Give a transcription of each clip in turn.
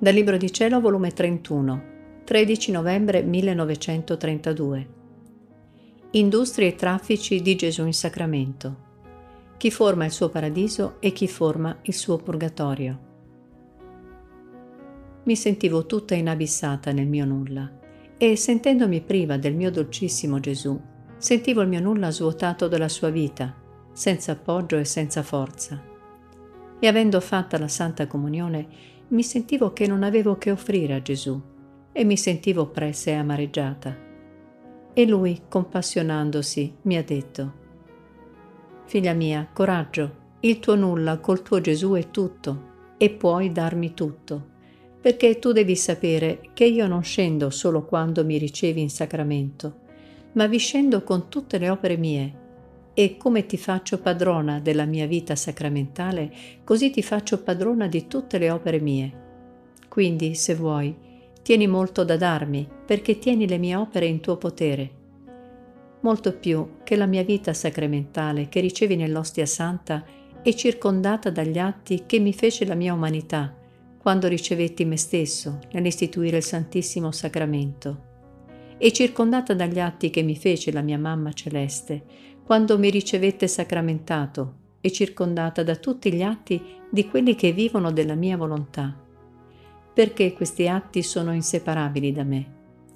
Dal Libro di Cielo, volume 31, 13 novembre 1932. Industrie e traffici di Gesù in Sacramento. Chi forma il suo paradiso e chi forma il suo purgatorio. Mi sentivo tutta inabissata nel mio nulla e sentendomi priva del mio dolcissimo Gesù, sentivo il mio nulla svuotato della sua vita, senza appoggio e senza forza. E avendo fatta la Santa Comunione, mi sentivo che non avevo che offrire a Gesù e mi sentivo oppressa e amareggiata. E lui, compassionandosi, mi ha detto, Figlia mia, coraggio, il tuo nulla col tuo Gesù è tutto e puoi darmi tutto, perché tu devi sapere che io non scendo solo quando mi ricevi in sacramento, ma vi scendo con tutte le opere mie e come ti faccio padrona della mia vita sacramentale, così ti faccio padrona di tutte le opere mie. Quindi, se vuoi, tieni molto da darmi, perché tieni le mie opere in tuo potere. Molto più che la mia vita sacramentale che ricevi nell'ostia santa è circondata dagli atti che mi fece la mia umanità quando ricevetti me stesso nell'istituire il Santissimo Sacramento, e circondata dagli atti che mi fece la mia mamma celeste quando mi ricevette sacramentato e circondata da tutti gli atti di quelli che vivono della mia volontà, perché questi atti sono inseparabili da me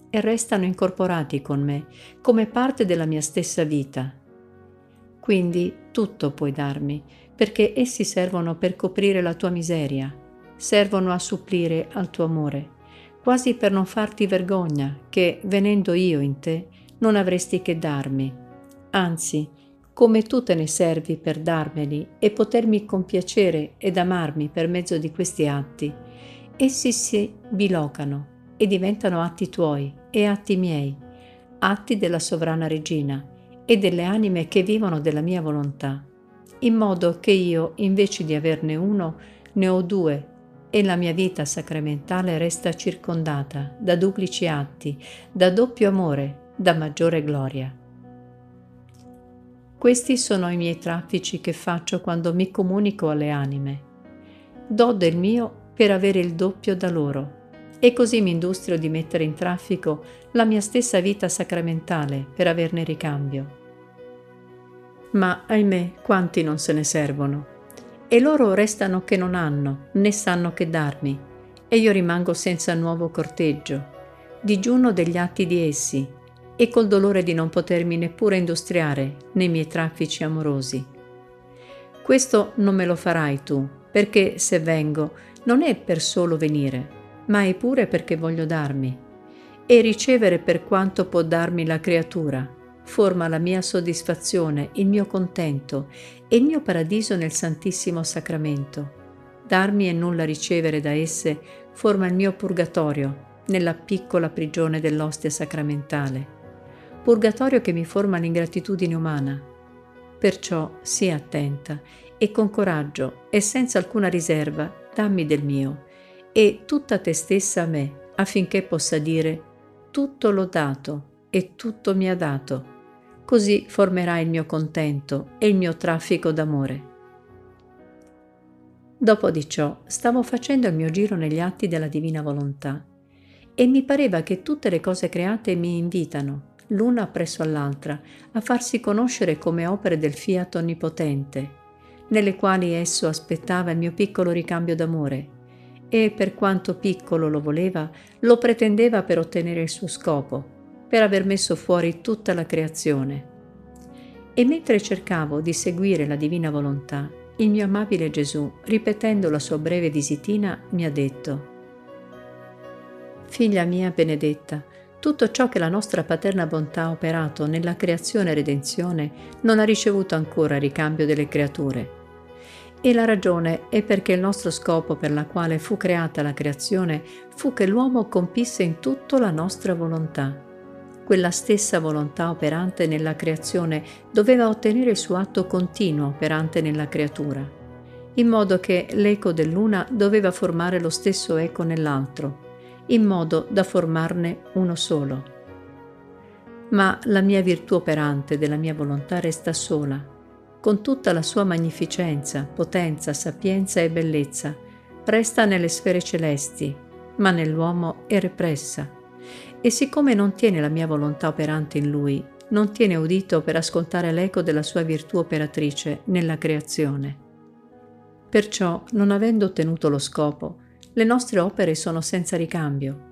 e restano incorporati con me come parte della mia stessa vita. Quindi tutto puoi darmi, perché essi servono per coprire la tua miseria, servono a supplire al tuo amore, quasi per non farti vergogna che, venendo io in te, non avresti che darmi anzi, come tu te ne servi per darmeli e potermi compiacere ed amarmi per mezzo di questi atti, essi si bilocano e diventano atti tuoi e atti miei, atti della sovrana regina e delle anime che vivono della mia volontà, in modo che io, invece di averne uno, ne ho due e la mia vita sacramentale resta circondata da duplici atti, da doppio amore, da maggiore gloria. Questi sono i miei traffici che faccio quando mi comunico alle anime. Do del mio per avere il doppio da loro e così mi industrio di mettere in traffico la mia stessa vita sacramentale per averne ricambio. Ma ahimè, quanti non se ne servono? E loro restano che non hanno, né sanno che darmi, e io rimango senza nuovo corteggio, digiuno degli atti di essi, e col dolore di non potermi neppure industriare nei miei traffici amorosi. Questo non me lo farai tu, perché se vengo non è per solo venire, ma è pure perché voglio darmi. E ricevere per quanto può darmi la creatura forma la mia soddisfazione, il mio contento e il mio paradiso nel Santissimo Sacramento. Darmi e nulla ricevere da esse forma il mio purgatorio nella piccola prigione dell'ostia sacramentale purgatorio che mi forma l'ingratitudine umana. Perciò sii attenta e con coraggio e senza alcuna riserva dammi del mio e tutta te stessa a me affinché possa dire tutto l'ho dato e tutto mi ha dato. Così formerai il mio contento e il mio traffico d'amore. Dopo di ciò stavo facendo il mio giro negli atti della divina volontà e mi pareva che tutte le cose create mi invitano l'una presso all'altra, a farsi conoscere come opere del fiat onnipotente, nelle quali esso aspettava il mio piccolo ricambio d'amore e, per quanto piccolo lo voleva, lo pretendeva per ottenere il suo scopo, per aver messo fuori tutta la creazione. E mentre cercavo di seguire la divina volontà, il mio amabile Gesù, ripetendo la sua breve visitina, mi ha detto, Figlia mia benedetta, tutto ciò che la nostra paterna bontà ha operato nella creazione e redenzione non ha ricevuto ancora ricambio delle creature. E la ragione è perché il nostro scopo per la quale fu creata la creazione fu che l'uomo compisse in tutto la nostra volontà. Quella stessa volontà operante nella creazione doveva ottenere il suo atto continuo operante nella creatura, in modo che l'eco dell'una doveva formare lo stesso eco nell'altro in modo da formarne uno solo. Ma la mia virtù operante della mia volontà resta sola, con tutta la sua magnificenza, potenza, sapienza e bellezza, resta nelle sfere celesti, ma nell'uomo è repressa. E siccome non tiene la mia volontà operante in lui, non tiene udito per ascoltare l'eco della sua virtù operatrice nella creazione. Perciò, non avendo ottenuto lo scopo, le nostre opere sono senza ricambio.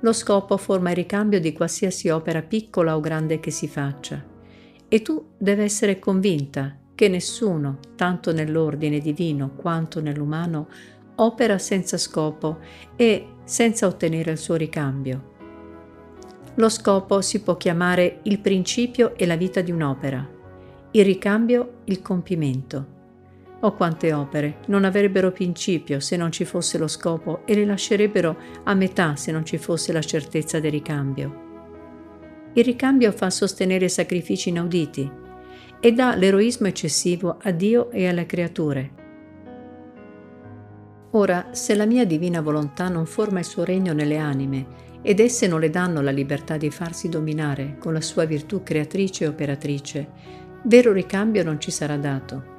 Lo scopo forma il ricambio di qualsiasi opera piccola o grande che si faccia. E tu devi essere convinta che nessuno, tanto nell'ordine divino quanto nell'umano, opera senza scopo e senza ottenere il suo ricambio. Lo scopo si può chiamare il principio e la vita di un'opera, il ricambio il compimento. O oh, quante opere non avrebbero principio se non ci fosse lo scopo e le lascerebbero a metà se non ci fosse la certezza del ricambio. Il ricambio fa sostenere sacrifici inauditi e dà l'eroismo eccessivo a Dio e alle creature. Ora, se la mia divina volontà non forma il suo regno nelle anime ed esse non le danno la libertà di farsi dominare con la sua virtù creatrice e operatrice, vero ricambio non ci sarà dato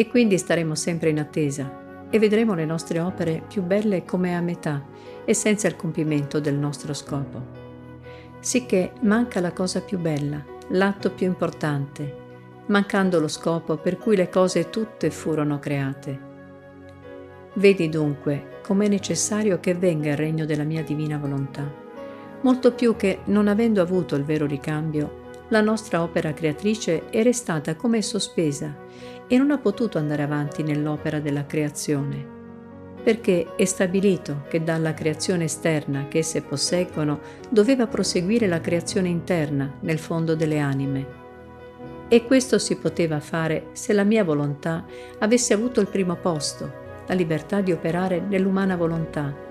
e quindi staremo sempre in attesa e vedremo le nostre opere più belle come a metà e senza il compimento del nostro scopo. Sicché manca la cosa più bella, l'atto più importante, mancando lo scopo per cui le cose tutte furono create. Vedi dunque com'è necessario che venga il regno della mia divina volontà molto più che, non avendo avuto il vero ricambio, la nostra opera creatrice è restata come sospesa e non ha potuto andare avanti nell'opera della creazione, perché è stabilito che dalla creazione esterna che esse posseggono doveva proseguire la creazione interna nel fondo delle anime. E questo si poteva fare se la mia volontà avesse avuto il primo posto, la libertà di operare nell'umana volontà,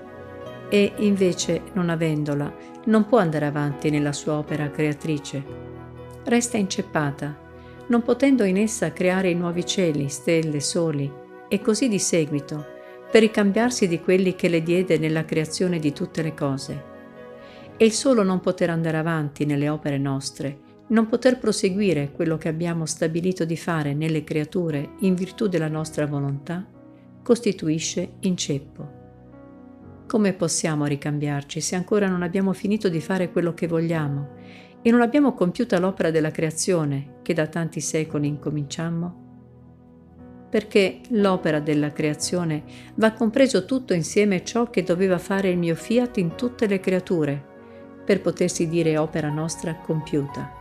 e invece, non avendola, non può andare avanti nella sua opera creatrice. Resta inceppata, non potendo in essa creare i nuovi cieli, stelle, soli, e così di seguito, per ricambiarsi di quelli che le diede nella creazione di tutte le cose. E il solo non poter andare avanti nelle opere nostre, non poter proseguire quello che abbiamo stabilito di fare nelle creature in virtù della nostra volontà, costituisce inceppo. Come possiamo ricambiarci se ancora non abbiamo finito di fare quello che vogliamo e non abbiamo compiuta l'opera della creazione che da tanti secoli incominciammo? Perché l'opera della creazione va compreso tutto insieme ciò che doveva fare il mio fiat in tutte le creature, per potersi dire opera nostra compiuta.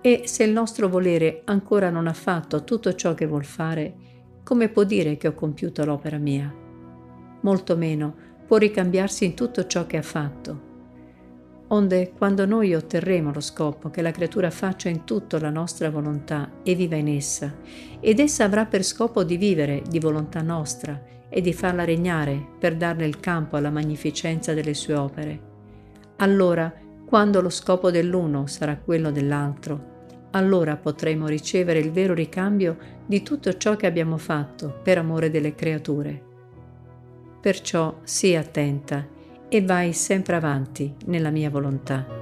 E se il nostro volere ancora non ha fatto tutto ciò che vuol fare, come può dire che ho compiuto l'opera mia? molto meno può ricambiarsi in tutto ciò che ha fatto. Onde, quando noi otterremo lo scopo che la creatura faccia in tutto la nostra volontà e viva in essa, ed essa avrà per scopo di vivere di volontà nostra e di farla regnare per darle il campo alla magnificenza delle sue opere, allora, quando lo scopo dell'uno sarà quello dell'altro, allora potremo ricevere il vero ricambio di tutto ciò che abbiamo fatto per amore delle creature. Perciò sii attenta e vai sempre avanti nella mia volontà.